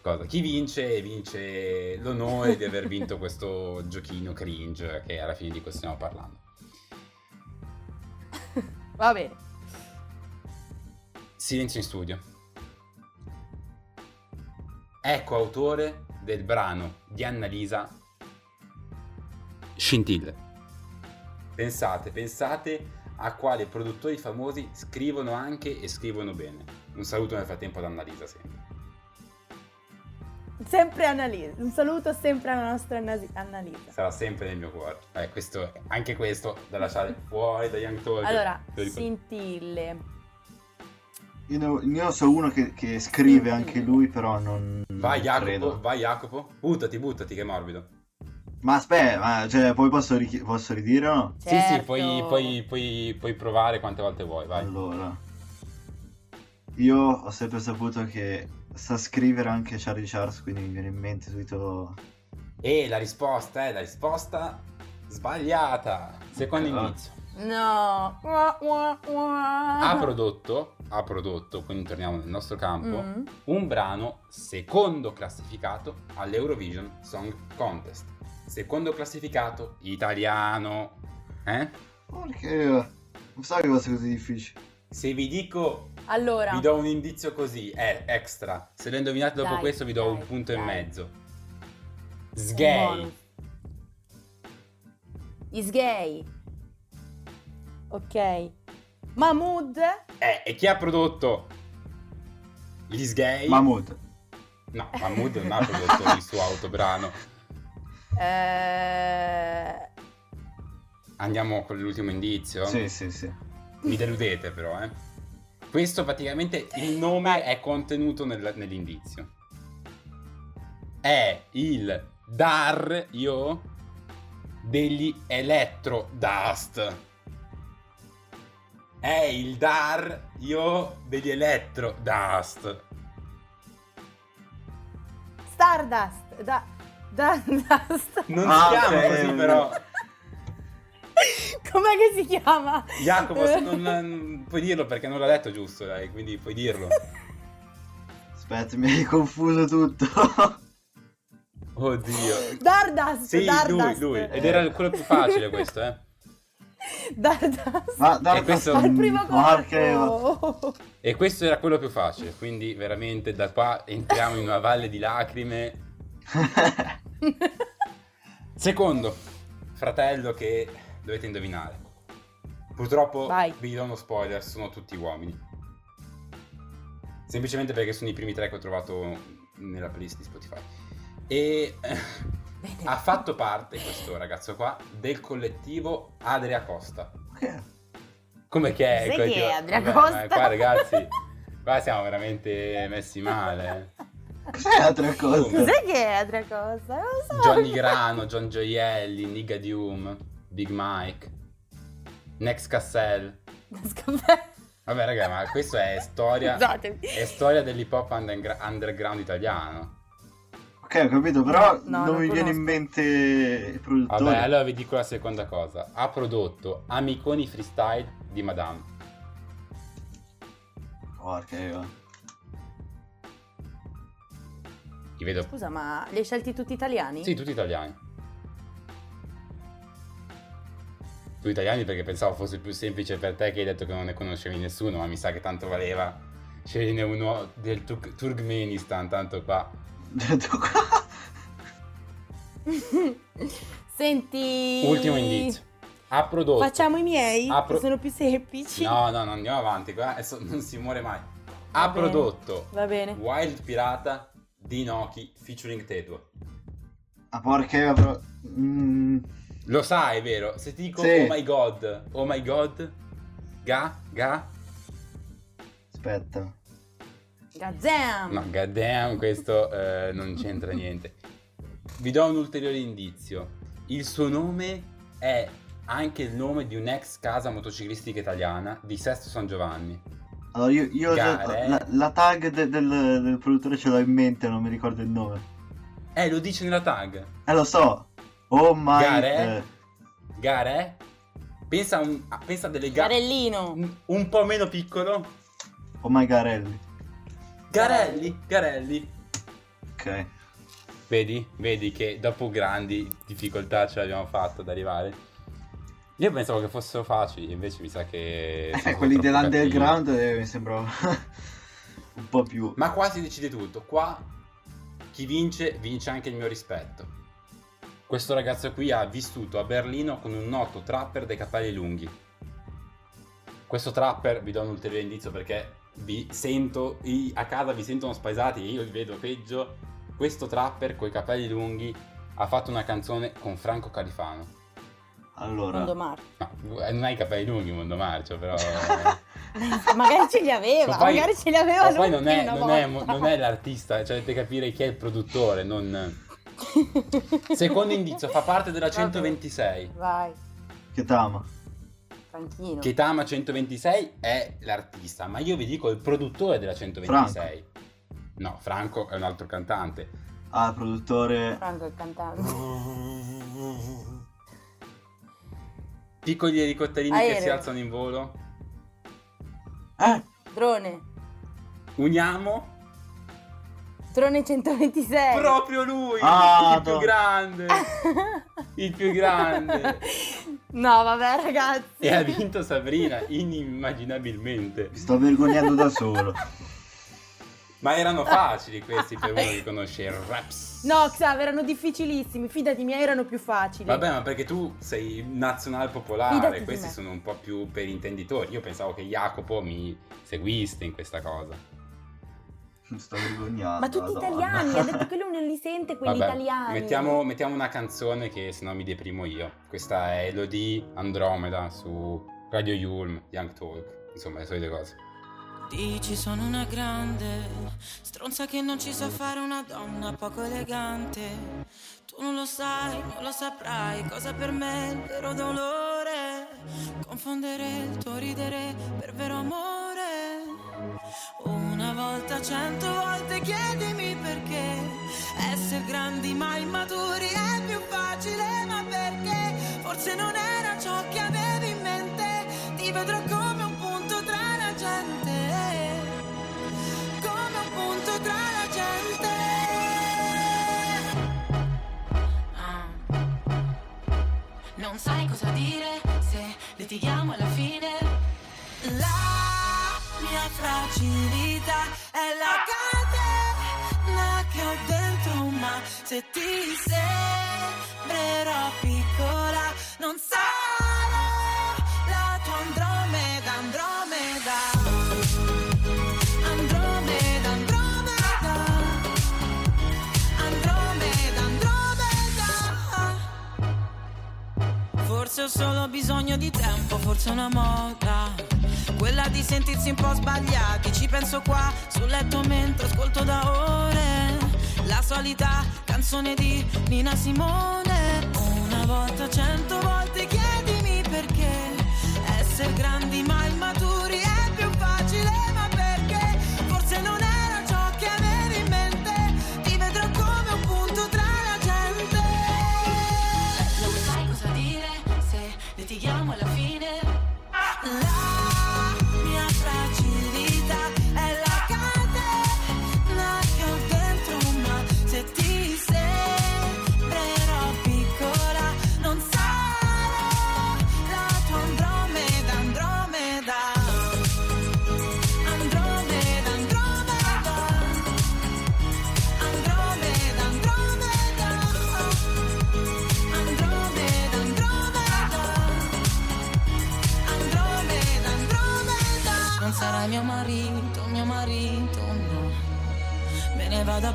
Cosa? Chi vince vince l'onore di aver vinto questo giochino cringe che alla fine di questo stiamo parlando. Va bene. Silenzio in studio. Ecco autore del brano di Annalisa Scintille. Pensate, pensate a quali produttori famosi scrivono anche e scrivono bene. Un saluto nel frattempo ad Annalisa sempre. Sempre Annalisa. Un saluto sempre alla nostra Anna- Annalisa. Sarà sempre nel mio cuore. Eh, questo, anche questo da lasciare fuori da Young Talk. Allora, scintille. Io, ne- io so uno che, che scrive anche lui, però non. Vai non Jacopo, credo. vai Jacopo. Buttati, buttati che è morbido. Ma aspetta, ma, cioè, poi posso, richi- posso ridire o no? Sì, sì, Certo. puoi, puoi- puoi- puoi provare quante volte vuoi, vai. Allora, io ho sempre saputo che sa scrivere anche Charlie Charles, quindi mi viene in mente subito. E la risposta è la risposta sbagliata. Secondo Ah. indizio. No. Ua, ua, ua. Ha prodotto, ha prodotto, quindi torniamo nel nostro campo, Mm. un brano secondo classificato all'Eurovision Song Contest. Secondo classificato italiano. Eh? Perché non so che fosse così difficile. Se vi dico, Allora. vi do un indizio così, è extra. Se lo indovinate dopo Dai, questo vi do dai, un punto e dai. mezzo. un Sgay. Is gay. Ok. Mahmood. Eh, e chi ha prodotto gli Sgay? Mahmood. No, Mahmood non ha prodotto il suo autobrano. Eh... Andiamo con l'ultimo indizio. Sì, sì, sì. Mi deludete però, eh. Questo praticamente il nome è contenuto nel- nell'indizio. È il Dario degli Electro Dust. È il Dario degli Electro Dust. Stardust. Da... Stardust. Non Ah, si chiama ok. così però. Com'è che si chiama? Jacopo, non, non- puoi dirlo perché non l'ha detto giusto lei, quindi puoi dirlo. Aspetta, mi hai confuso tutto. Oddio. Dardust. Sì, lui, Dardust. lui. Ed era quello più facile questo, eh. Dardust. Ma E questo- Al primo Porca- corpo. E questo era quello più facile, quindi veramente da qua entriamo in una valle di lacrime. Secondo, fratello che dovete indovinare. Purtroppo Vai. vi do uno spoiler, sono tutti uomini. Semplicemente perché sono i primi tre che ho trovato nella playlist di Spotify. E Bene. ha fatto parte, questo ragazzo qua, del collettivo Adria Costa. Come che è? Sai che- è Adria Vabbè, Costa? ma Qua ragazzi, qua siamo veramente messi male. Cos'è l'altra cosa? Cos'è che è altra cosa? Non so. Johnny Grano, John Gioielli, Niga Dium, Big Mike, Next Cassell. Vabbè raga, ma questo è storia, Scusatemi. è storia dell'hip hop under- underground italiano. Ok, ho capito, però No, no, non non mi viene in mente il produttore. Vabbè, allora vi dico la seconda cosa. Ha prodotto Amiconi Freestyle di Madame. Porca io. Ti vedo... Scusa, ma li hai scelti tutti italiani? Sì, tutti italiani. Tu italiani perché pensavo fosse più semplice per te che hai detto che non ne conoscevi nessuno, ma mi sa che tanto valeva sceglierne uno del Turk- Turkmenistan, tanto qua. Detto qua. Senti. Ultimo indizio. Ha prodotto... Facciamo i miei? Ha pro- che sono più semplici. No, no, no, andiamo avanti, qua adesso non si muore mai. Ha Va bene. prodotto Va bene. Wild Pirata di Noki featuring Tetuo. Ah, porca però. Mm, Lo sai, vero? Se ti dico Sì. oh my god, oh my god, ga, ga, aspetta. Gazam. No, goddamn, questo eh, non c'entra niente. Vi do un ulteriore indizio. Il suo nome è anche il nome di un'ex casa motociclistica italiana di Sesto San Giovanni. Allora, io, io Gare. la, la tag de- del, del produttore ce l'ho in mente, non mi ricordo il nome. Eh, lo dice nella tag. Eh, lo so. Oh my... Gare? Gare? Pensa a, un- a- pensa a delle gare Garellino. un, un po' meno piccolo. oh my Garelli. Garelli, Garelli. Ok. Vedi? Vedi che dopo grandi difficoltà ce l'abbiamo fatta ad arrivare. Io pensavo che fossero facili, invece mi sa che... Eh, quelli dell'underground eh, mi sembrava un po' più... Ma qua si decide tutto. Qua chi vince, vince anche il mio rispetto. Questo ragazzo qui ha vissuto a Berlino con un noto trapper dai capelli lunghi. Questo trapper, vi do un ulteriore indizio perché vi sento, i- a casa vi sentono spaesati e io li vedo peggio. Questo trapper con i capelli lunghi ha fatto una canzone con Franco Califano. Allora... Mondo Marcio. No, eh, non hai i capelli lunghi, Mondo Marcio, però... magari ce li aveva, Ma poi- magari ce li aveva Ma poi non è, non, è, non è l'artista, cioè dovete capire chi è il produttore, non... Secondo indizio, fa parte della 126. Vai, Che tama. Franchino. Ketama 126 è l'artista, ma io vi dico il produttore della 126. No, Franco è un altro cantante. Ah, produttore... Franco il cantante. Piccoli elicotterini che si alzano in volo. Eh, Drone. Uniamo Drone 126. proprio lui, Ah, il più no. grande. Il più grande. no, vabbè, ragazzi. E ha vinto Sabrina, inimmaginabilmente. mi sto vergognando da solo. Ma erano facili questi per uno che conosce il raps. No, Xav, erano difficilissimi. Fidati, miei erano più facili. Vabbè, ma perché tu sei nazionale popolare, Fidati questi sono un po' più per intenditori. Io pensavo che Jacopo mi seguiste in questa cosa. Mi sto vergognando. Ma tutti Madonna. italiani, ha detto che lui non li sente quelli Vabbè, italiani. Mettiamo, mettiamo una canzone che se no mi deprimo io. Questa è Elodie Andromeda su Radio Yulm, Young Talk, insomma le solite cose. Dici sono una grande stronza che non ci sa fare una donna poco elegante. Tu non lo sai, non lo saprai cosa per me è il vero dolore. Confondere il tuo ridere per vero amore. Una volta, cento volte chiedimi perché essere grandi ma immaturi è più facile, ma perché forse non era ciò che avevi in mente. Ti vedrò come Non sai cosa dire se litighiamo alla fine. La mia fragilità è la catena che ho dentro, ma se ti sembrerò piccola, non sarò Forse ho solo bisogno di tempo, forse una moda. Quella di sentirsi un po' sbagliati. Ci penso qua sul letto mentre ascolto da ore. La solita canzone di Nina Simone. Una volta, cento volte chiedimi perché. Essere grandi ma immaturi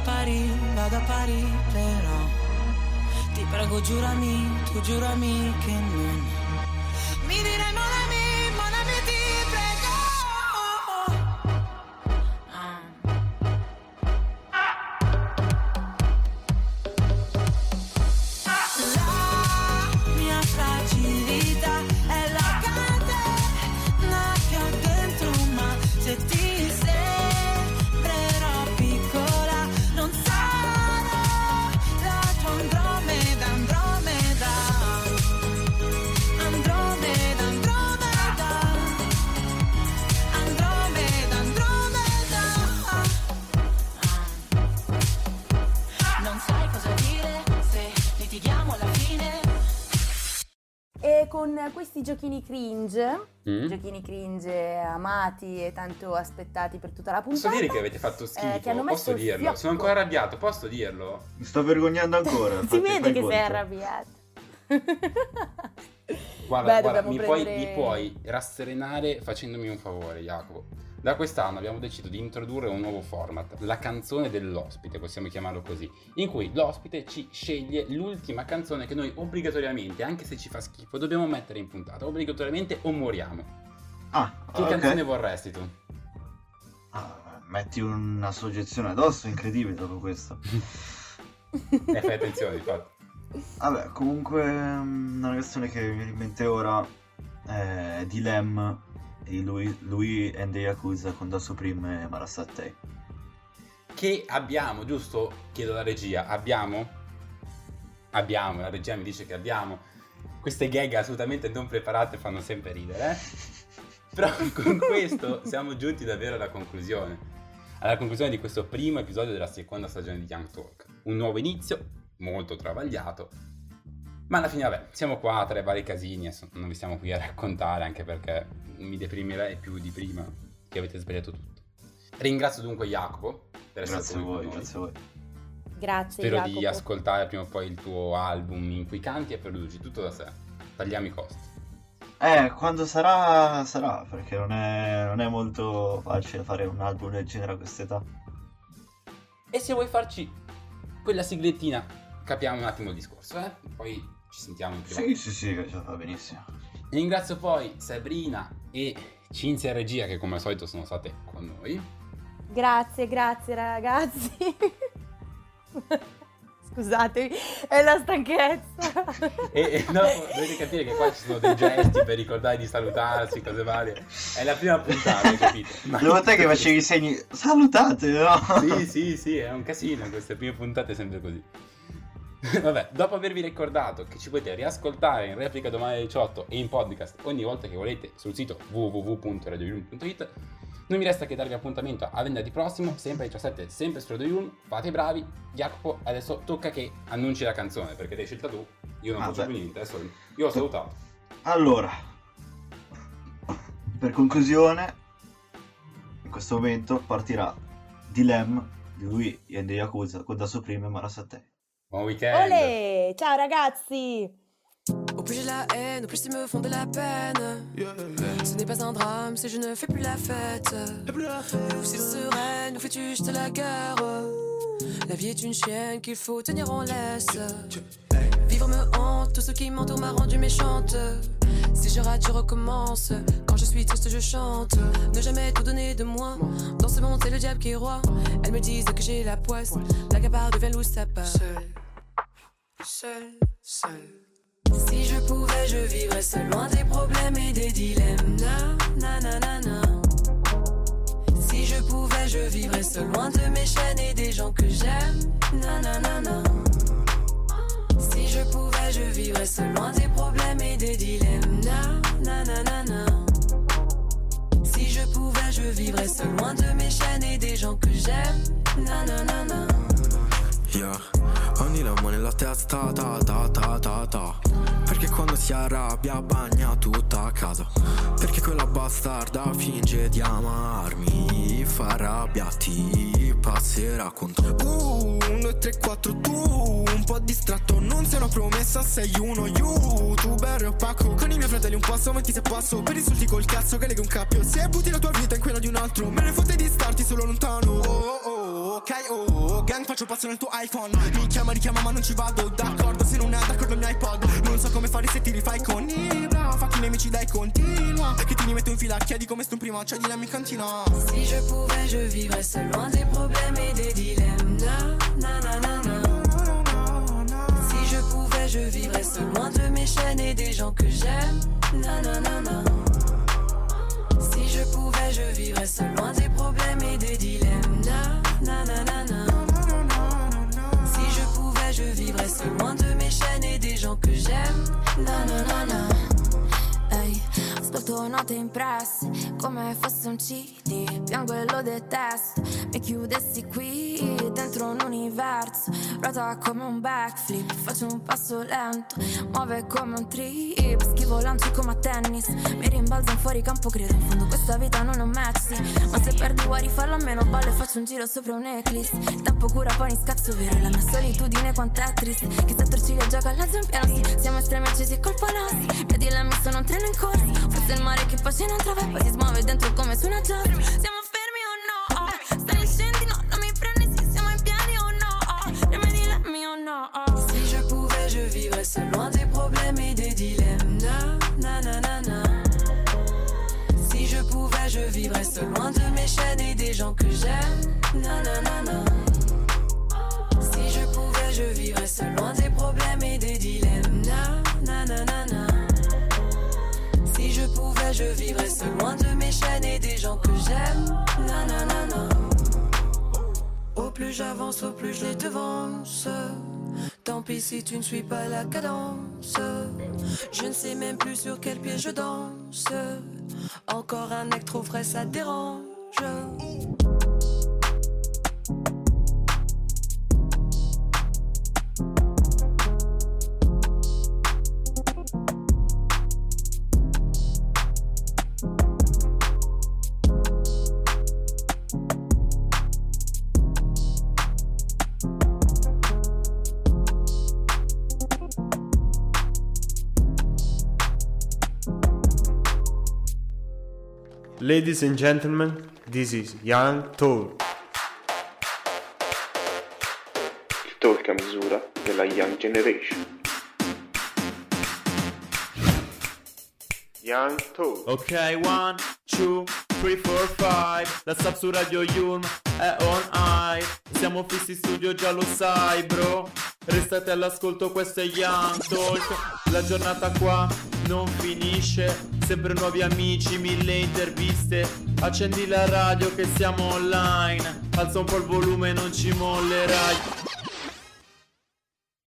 Parigi, vado a Parigi, però. Ti prego, giurami, tu giurami che non. Con questi giochini cringe, Mm? giochini cringe amati e tanto aspettati per tutta la puntata. Posso dire che avete fatto schifo? eh, che hanno messo posso dirlo? fiocco. Sono ancora arrabbiato, posso dirlo? Mi sto vergognando ancora. Si vede che conto. sei arrabbiato. Guarda, Beh, guarda mi, puoi, prendere- mi puoi rasserenare facendomi un favore, Jacopo. Da quest'anno abbiamo deciso di introdurre un nuovo format, la canzone dell'ospite, possiamo chiamarlo così, in cui l'ospite ci sceglie l'ultima canzone che noi obbligatoriamente, anche se ci fa schifo, dobbiamo mettere in puntata, obbligatoriamente o moriamo. Ah, Che ok. canzone vorresti tu? Ah, metti una soggezione addosso, incredibile dopo questo. E fai attenzione, infatti. Vabbè, comunque mm, una canzone che mi viene in mente ora è di Lem di lui, lui and the Yakuza con Da Supreme e Marasatei. Che abbiamo, giusto? Chiedo alla regia, abbiamo? Abbiamo, la regia mi dice che abbiamo. Queste gag assolutamente non preparate fanno sempre ridere, eh? Però con questo siamo giunti davvero alla conclusione. Alla conclusione di questo primo episodio della seconda stagione di Young Talk. Un nuovo inizio, molto travagliato. Ma alla fine, vabbè, siamo qua tra i vari casini, adesso non vi stiamo qui a raccontare, anche perché mi deprimerei più di prima che avete sbagliato tutto. Ringrazio dunque Jacopo per essere Grazie qui voi, grazie a voi. Grazie Spero Jacopo. di ascoltare prima o poi il tuo album in cui canti e produci tutto da sé. Tagliamo i costi. Eh, quando sarà, sarà, perché non è, non è molto facile fare un album del genere a quest'età. E se vuoi farci quella siglettina, capiamo un attimo il discorso, eh? Poi ci sentiamo in privato. Sì, sì, sì, la fa benissimo. Ringrazio poi Sabrina e Cinzia Regia che come al solito sono state con noi. Grazie, grazie ragazzi. Scusatemi, è la stanchezza. E, e no, dovete capire che qua ci sono dei gesti per ricordare di salutarsi, cose varie. È la prima puntata, capito? Ma- Devo te che facevi i segni. Salutate, no? Sì, sì, sì, è un casino queste prime puntate è sempre così. Vabbè, dopo avervi ricordato che ci potete riascoltare in replica domani alle 18 e in podcast ogni volta che volete sul sito www.radioyulm.it, non mi resta che darvi appuntamento a venerdì prossimo, sempre alle 17, sempre su Radio Yulm. Fate i bravi. Jacopo, adesso tocca che annunci la canzone, perché l'hai scelta tu. Io non Ah, faccio beh. più niente, adesso io ho salutato. Allora, per conclusione, in questo momento partirà Dilem di lui and the Yakuza con Da Supreme e Marasatei. Buon weekend. Olè, ciao ragazzi. Au plus j'ai la haine, au plus ils me font de la peine. Ce n'est pas un drame si je ne fais plus la fête. Serait, nous fais-tu juste la guerre? La vie est une chienne qu'il faut tenir en laisse. Vivre me hante, tout ce qui m'entoure m'a rendu méchante. Si je rate, je recommence. Quand je suis triste, je chante. Ne jamais tout donner de moi. Dans ce monde, c'est le diable qui est roi. Elles me disent que j'ai la poisse. La gabarre devient loup, ça part. Seul, seul. Si je pouvais, je vivrais seul loin des problèmes et des dilemmes. Na, na, na, na. Si je pouvais, je vivrais seul loin de mes chaînes et des gens que j'aime. Na, na, na, na. Si je pouvais, je vivrais seul loin des problèmes et des dilemmes. Na, na, na, na, na. Si je pouvais, je vivrais seul loin de mes chaînes et des gens que j'aime. Na, na, na, na. Yeah. Nella testa, ta ta ta ta ta. Perché quando si arrabbia bagna tutta casa. Perché quella bastarda finge di amarmi Fa rabbia, ti passerà con te Uh, un, due, tre, quattro, tu Un po' distratto, non sei una promessa, sei uno youtuber opaco. Con i miei fratelli un passo avanti se passo Per insulti col cazzo che lega un cappio. Se butti la tua vita in quella di un altro Me ne fotte di starti solo lontano. Oh oh oh, ok oh Gang faccio passo nel tuo iPhone Mi chiama, richiama ma non ci vado d'accordo Se non è d'accordo il mio iPod Non so come fare se ti rifai con Ibra Facchi nemici dai continua Che ti rimetto in fila Chiedi come sto prima C'è di là in cantina Si je pouvais, je vivrais seul loin des problèmes et des dilemmes. Na, na, na, na, na. Si je pouvais, je vivrais seul loin de mes chaînes et des gens que j'aime. Na, na, na, na. Si je pouvais, je vivrais seul loin des problèmes et des dilemmes. Si je pouvais, je vivrais seul loin de mes chaînes et des gens que j'aime. Ascolto note impresse come fosse un CD, piango e lo detesto. mi chiudessi qui dentro un universo Ruota come un backflip, faccio un passo lento Muove come un trip, schivo lanci come a tennis Mi rimbalzo fuori campo, credo in fondo questa vita non match sì. Ma se perdi vuoi rifarlo almeno ballo e faccio un giro sopra un eclipse Il tempo cura poi mi scazzo vero, la mia solitudine quanto è triste Che se torciglia gioca all'altro in piano. Siamo estremi accesi e colpo nostri Vedi la mia sono un treno in corsa Forse il mare che poi non trova poi si smuove dentro come su una giostra Siamo fermi o no? Oh. Stai scendi, no, non mi prendi se siamo in piedi o no? Oh. Rimani là, mio no oh. Si je pouvais, je vivrais seul loin des problèmes et des dilemmes. Na, na, na, na. Si je pouvais, je vivrais seul loin de mes chaînes et des gens que j'aime. Na, na, na, na. Je vivrais seul loin de mes chaînes et des gens que j'aime. Na, na, na, na. Au plus j'avance, au plus je les devance. Tant pis si tu ne suis pas la cadence. Je ne sais même plus sur quel pied je danse. Encore un acte trop frais, ça dérange. Ladies and gentlemen, this is Young Talk. Il talk a misura della Young Generation. Young Talk. Ok, one, two, three, four, five. La sub su Radio Yulm è on high. Siamo fissi in studio, già lo sai, bro. Restate all'ascolto, questo è Young Talk. La giornata qua non finisce. Sempre nuovi amici, mille interviste. Accendi la radio che siamo online. Alza un po' il volume, non ci mollerai.